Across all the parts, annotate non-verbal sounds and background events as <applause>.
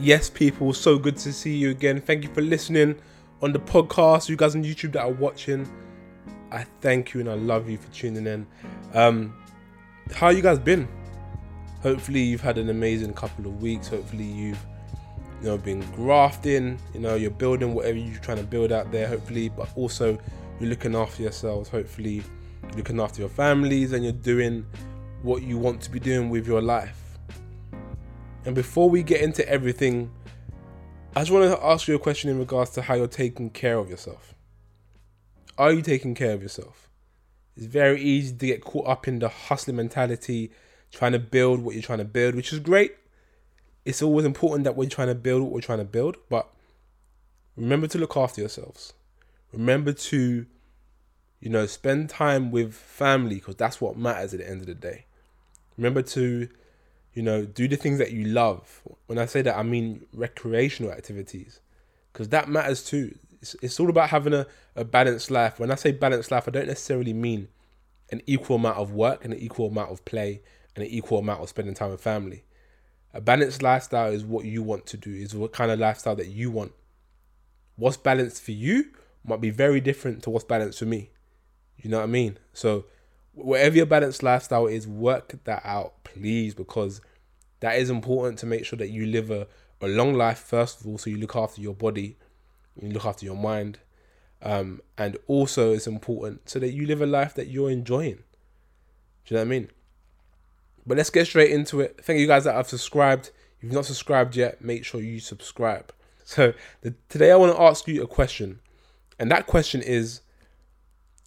Yes, people, so good to see you again. Thank you for listening on the podcast. You guys on YouTube that are watching, I thank you and I love you for tuning in. Um, how you guys been? Hopefully you've had an amazing couple of weeks. Hopefully you've you know been grafting. You know you're building whatever you're trying to build out there. Hopefully, but also you're looking after yourselves. Hopefully, looking after your families and you're doing what you want to be doing with your life. And before we get into everything, I just want to ask you a question in regards to how you're taking care of yourself. Are you taking care of yourself? It's very easy to get caught up in the hustling mentality, trying to build what you're trying to build, which is great. It's always important that we're trying to build what we're trying to build, but remember to look after yourselves. Remember to, you know, spend time with family because that's what matters at the end of the day. Remember to you know, do the things that you love. When I say that, I mean recreational activities, because that matters too. It's, it's all about having a, a balanced life. When I say balanced life, I don't necessarily mean an equal amount of work and an equal amount of play and an equal amount of spending time with family. A balanced lifestyle is what you want to do, is what kind of lifestyle that you want. What's balanced for you might be very different to what's balanced for me. You know what I mean? So, whatever your balanced lifestyle is, work that out, please, because that is important to make sure that you live a, a long life first of all so you look after your body you look after your mind um, and also it's important so that you live a life that you're enjoying. Do you know what i mean? But let's get straight into it. Thank you guys that have subscribed. If you've not subscribed yet make sure you subscribe. <laughs> So the, today i want to ask you a question and that question is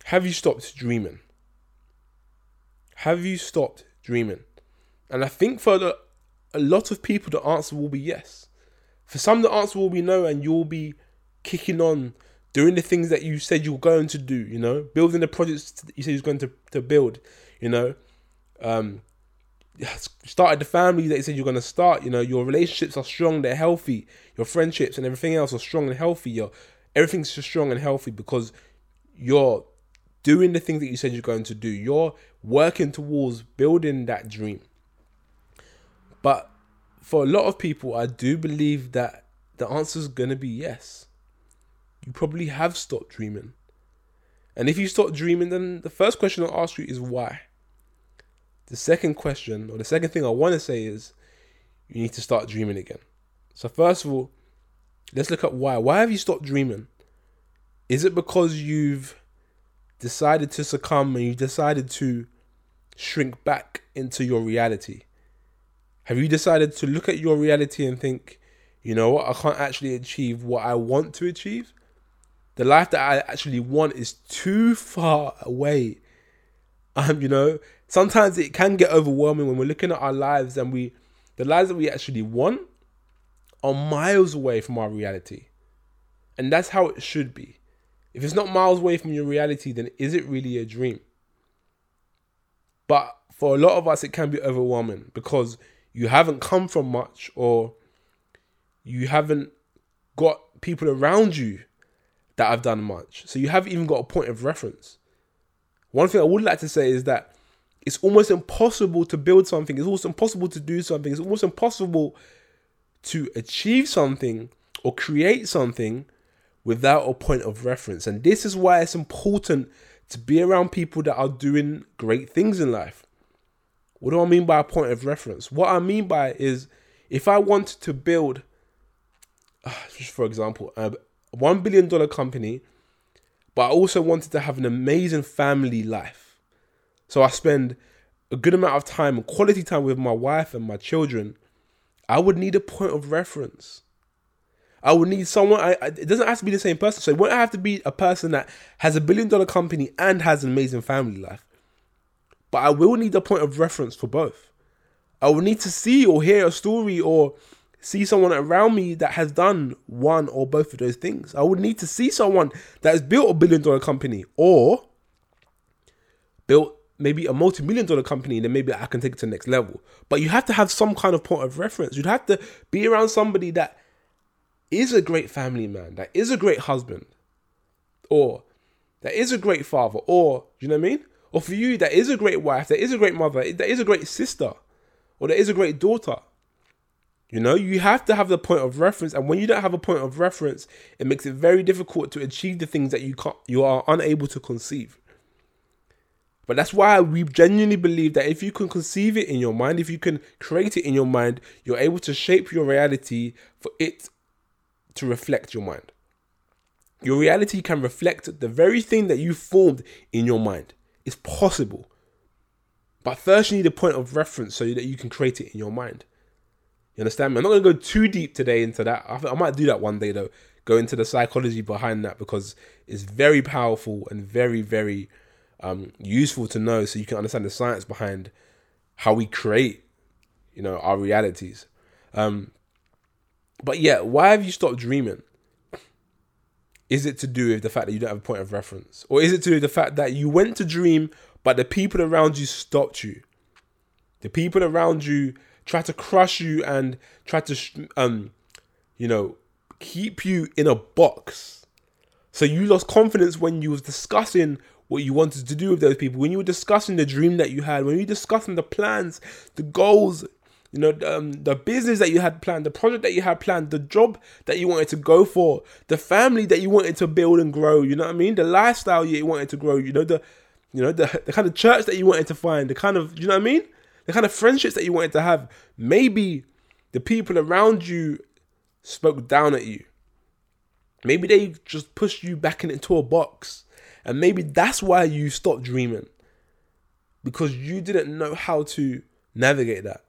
have you stopped dreaming have you stopped dreaming? And i think for the a lot of people, the answer will be yes. For some, the answer will be no, and you'll be kicking on, doing the things that you said you were going to do, you know, building the projects you said you were going to, to build, you know, um, started the family that you said you're going to start, you know, your relationships are strong, they're healthy, your friendships and everything else are strong and healthy, your everything's just strong and healthy because you're doing the things that you said you're going to do. You're working towards building that dream. But for a lot of people, I do believe that the answer is going to be yes. You probably have stopped dreaming. And if you stop dreaming, then the first question I'll ask you is why? The second question, or the second thing I want to say is you need to start dreaming again. So, first of all, let's look at why. Why have you stopped dreaming? Is it because you've decided to succumb and you decided to shrink back into your reality? Have you decided to look at your reality and think, you know what, I can't actually achieve what I want to achieve? The life that I actually want is too far away. Um, you know, sometimes it can get overwhelming when we're looking at our lives and we the lives that we actually want are miles away from our reality. And that's how it should be. If it's not miles away from your reality, then is it really a dream? But for a lot of us, it can be overwhelming because you haven't come from much or you haven't got people around you that have done much. So you haven't even got a point of reference. One thing I would like to say is that it's almost impossible to build something, it's almost impossible to do something, it's almost impossible to achieve something or create something without a point of reference. And this is why it's important to be around people that are doing great things in life. What do I mean by a point of reference? What I mean by is if I want to build, <sighs> just for example, a one billion dollar company, but I also wanted to have an amazing family life. So I spend a good amount of time, quality time with my wife and my children. I would need a point of reference. I would need someone. I, I, it doesn't have to be the same person. So it won't have to be a person that has a billion dollar company and has an amazing family life. But I will need a point of reference for both. I will need to see or hear a story or see someone around me that has done one or both of those things. I would need to see someone that has built a billion dollar company or built maybe a multi million dollar company, and then maybe I can take it to the next level. But you have to have some kind of point of reference. You'd have to be around somebody that is a great family man, that is a great husband, or that is a great father, or you know what I mean? Or for you, that is a great wife, that is a great mother, that is a great sister, or that is a great daughter. You know, you have to have the point of reference, and when you don't have a point of reference, it makes it very difficult to achieve the things that you can't, you are unable to conceive. But that's why we genuinely believe that if you can conceive it in your mind, if you can create it in your mind, you're able to shape your reality for it to reflect your mind. Your reality can reflect the very thing that you formed in your mind. It's possible. But first, you need a point of reference so that you can create it in your mind. You understand me? I'm not going to go too deep today into that. I, I might do that one day, though. Go into the psychology behind that because it's very powerful and very, very um, useful to know so you can understand the science behind how we create, you know, our realities. Um, but yeah, why have you stopped dreaming? Is it to do with the fact that you don't have a point of reference? Or is it to do with the fact that you went to dream, but the people around you stopped you? The people around you try to crush you and try to, um, you know, keep you in a box. So you lost confidence when you was discussing what you wanted to do with those people, when you were discussing the dream that you had, when you were discussing the plans, the goals, you know, um, the business that you had planned, the project that you had planned, the job that you wanted to go for, the family that you wanted to build and grow. You know what I mean? The lifestyle you wanted to grow. You know the, you know the the kind of church that you wanted to find. The kind of you know what I mean? The kind of friendships that you wanted to have. Maybe the people around you spoke down at you. Maybe they just pushed you back into a box. And maybe that's why you stopped dreaming. Because you didn't know how to navigate that.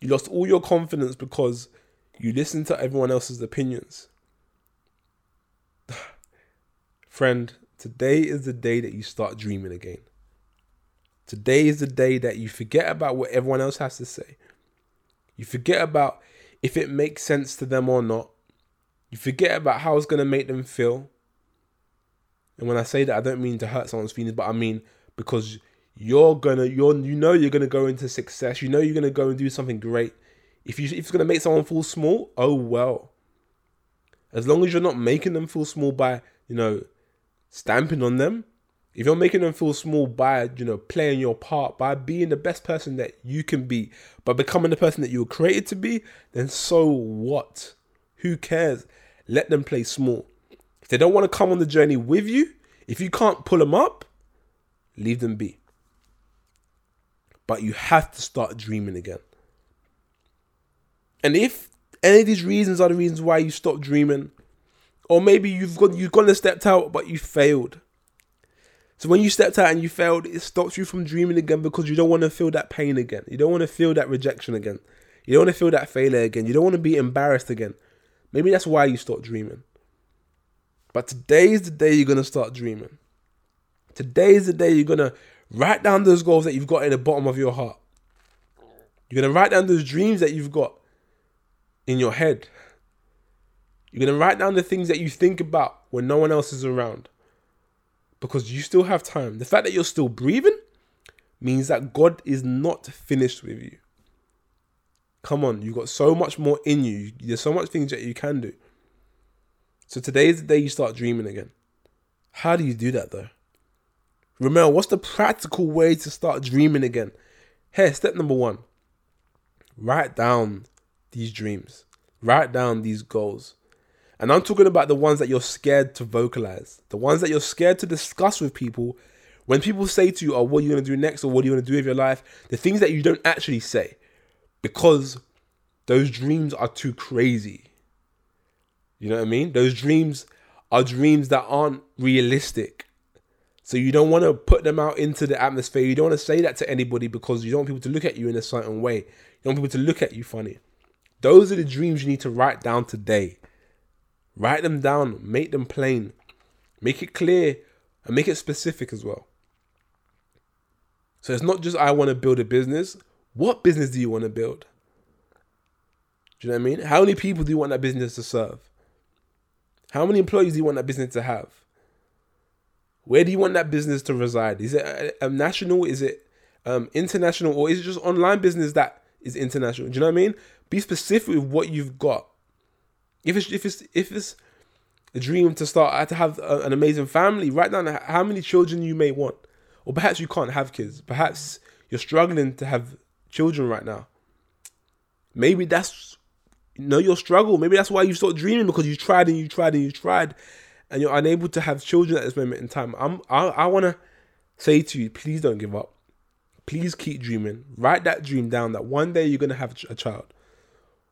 You lost all your confidence because you listened to everyone else's opinions. <sighs> Friend, today is the day that you start dreaming again. Today is the day that you forget about what everyone else has to say. You forget about if it makes sense to them or not. You forget about how it's going to make them feel. And when I say that, I don't mean to hurt someone's feelings, but I mean because you're gonna you're you know you're gonna go into success. You know you're gonna go and do something great. If you if it's gonna make someone feel small, oh well. As long as you're not making them feel small by you know stamping on them, if you're making them feel small by you know playing your part, by being the best person that you can be, by becoming the person that you were created to be, then so what? Who cares? Let them play small If they don't want to come on the journey with you, if you can't pull them up, leave them be. But you have to start dreaming again. And if any of these reasons are the reasons why you stopped dreaming, or maybe you've got you've gone and stepped out but you failed. So when you stepped out and you failed, it stops you from dreaming again because you don't want to feel that pain again. You don't want to feel that rejection again. You don't want to feel that failure again. You don't want to be embarrassed again. Maybe that's why you stopped dreaming. But today is the day you're gonna start dreaming. Today is the day you're gonna write down those goals that you've got in the bottom of your heart. You're gonna write down those dreams that you've got in your head. You're gonna write down the things that you think about when no one else is around. Because you still have time. The fact that you're still breathing means that God is not finished with you. Come on, you've got so much more in you. There's so much things that you can do. So today is the day you start dreaming again. How do you do that though? Remember, what's the practical way to start dreaming again? Hey, step number one write down these dreams, write down these goals. And I'm talking about the ones that you're scared to vocalize, the ones that you're scared to discuss with people. When people say to you, Oh, what are you going to do next? Or what are you going to do with your life? The things that you don't actually say because those dreams are too crazy. You know what I mean? Those dreams are dreams that aren't realistic. So you don't want to put them out into the atmosphere. You don't want to say that to anybody because you don't want people to look at you in a certain way. You don't want people to look at you funny. Those are the dreams you need to write down today. Write them down, make them plain, make it clear, and make it specific as well. So it's not just I want to build a business. What business do you want to build? Do you know what I mean? How many people do you want that business to serve? How many employees do you want that business to have? Where do you want that business to reside? Is it a, a national? Is it um, international? Or is it just online business that is international? Do you know what I mean? Be specific with what you've got. If it's if it's if it's a dream to start uh, to have a, an amazing family, write down how many children you may want, or perhaps you can't have kids. Perhaps you're struggling to have children right now. Maybe that's know your struggle. Maybe that's why you start dreaming because you tried and you tried and you tried, and you're unable to have children at this moment in time. I'm I, I want to say to you, please don't give up. Please keep dreaming. Write that dream down that one day you're gonna have a child,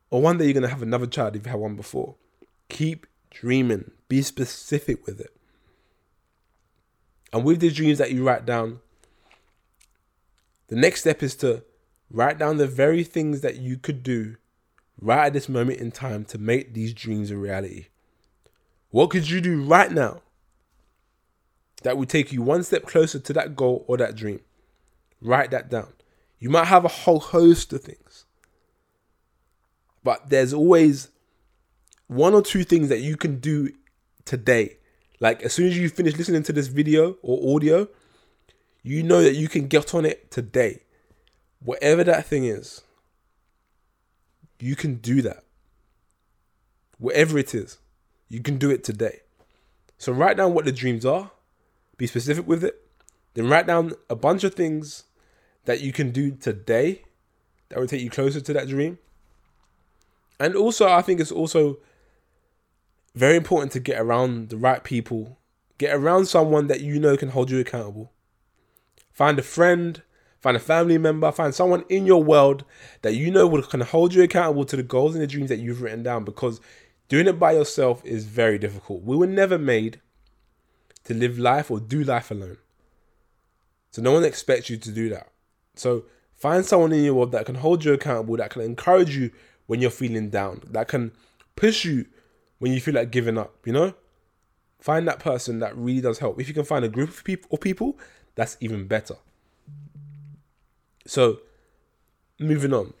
or one day you're gonna have another child if you had one before. Keep dreaming. Be specific with it. And with the dreams that you write down, the next step is to write down the very things that you could do right at this moment in time to make these dreams a reality. What could you do right now that would take you one step closer to that goal or that dream? Write that down. You might have a whole host of things, but there's always one or two things that you can do today. Like as soon as you finish listening to this video or audio, you know that you can get on it today. Whatever that thing is, you can do that. Whatever it is, you can do it today. So write down what the dreams are, be specific with it, then write down a bunch of things that you can do today that will take you closer to that dream. And also, I think it's also very important to get around the right people. Get around someone that you know can hold you accountable. Find a friend, find a family member, find someone in your world that you know can hold you accountable to the goals and the dreams that you've written down because doing it by yourself is very difficult. We were never made to live life or do life alone. So no one expects you to do that. So find someone in your world that can hold you accountable, that can encourage you when you're feeling down, that can push you when you feel like giving up, you know? Find that person that really does help. If you can find a group of people people, that's even better. So, moving on.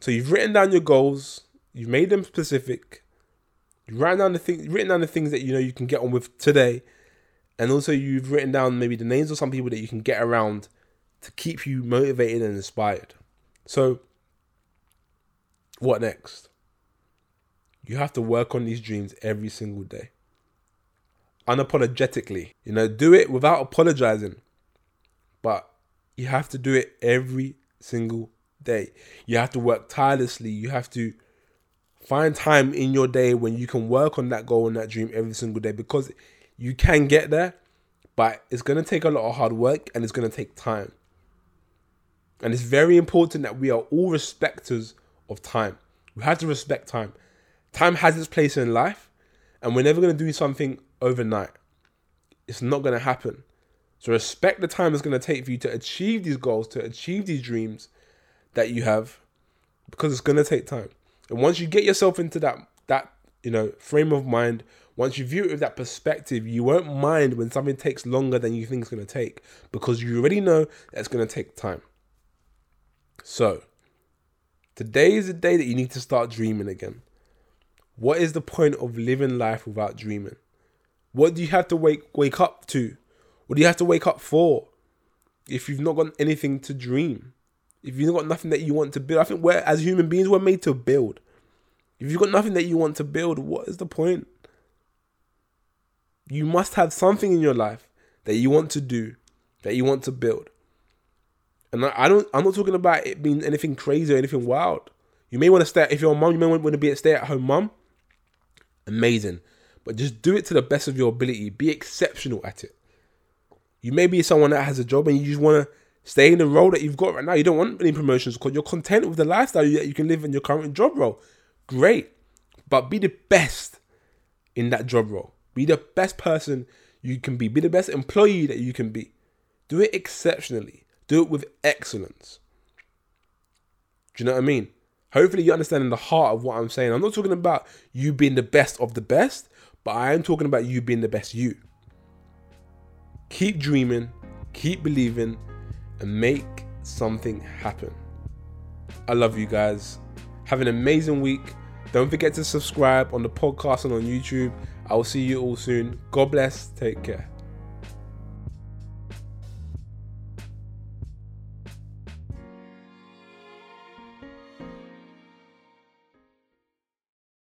So you've written down your goals, you've made them specific, written down the things written down the things that you know you can get on with today, and also you've written down maybe the names of some people that you can get around to keep you motivated and inspired. So what next? You have to work on these dreams every single day. Unapologetically. You know, do it without apologizing. But you have to do it every single day. You have to work tirelessly. You have to find time in your day when you can work on that goal and that dream every single day because you can get there, but it's going to take a lot of hard work and it's going to take time. And it's very important that we are all respecters of time. We have to respect time. Time has its place in life, and we're never going to do something overnight. It's not going to happen. So respect the time it's going to take for you to achieve these goals, to achieve these dreams that you have, because it's going to take time. And once you get yourself into that that you know frame of mind, once you view it with that perspective, you won't mind when something takes longer than you think it's going to take, because you already know that it's going to take time. So, today is the day that you need to start dreaming again. What is the point of living life without dreaming? What do you have to wake wake up to? What do you have to wake up for? If you've not got anything to dream, if you've got nothing that you want to build, I think we're as human beings we're made to build. If you've got nothing that you want to build, what is the point? You must have something in your life that you want to do, that you want to build. And I, don't I'm not talking about it being anything crazy or anything wild. You may want to stay if you're a mom, you may want to be a stay-at-home mom. Amazing. But just do it to the best of your ability. Be exceptional at it. You may be someone that has a job and you just want to stay in the role that you've got right now. You don't want any promotions because you're content with the lifestyle that you can live in your current job role. Great. But be the best in that job role. Be the best person you can be. Be the best employee that you can be. Do it exceptionally. Do it with excellence. Do you know what I mean? Hopefully, you understand in the heart of what I'm saying. I'm not talking about you being the best of the best, but I am talking about you being the best you keep dreaming, keep believing, and make something happen. I love you guys. Have an amazing week. Don't forget to subscribe on the podcast and on YouTube. I will see you all soon. God bless. Take care.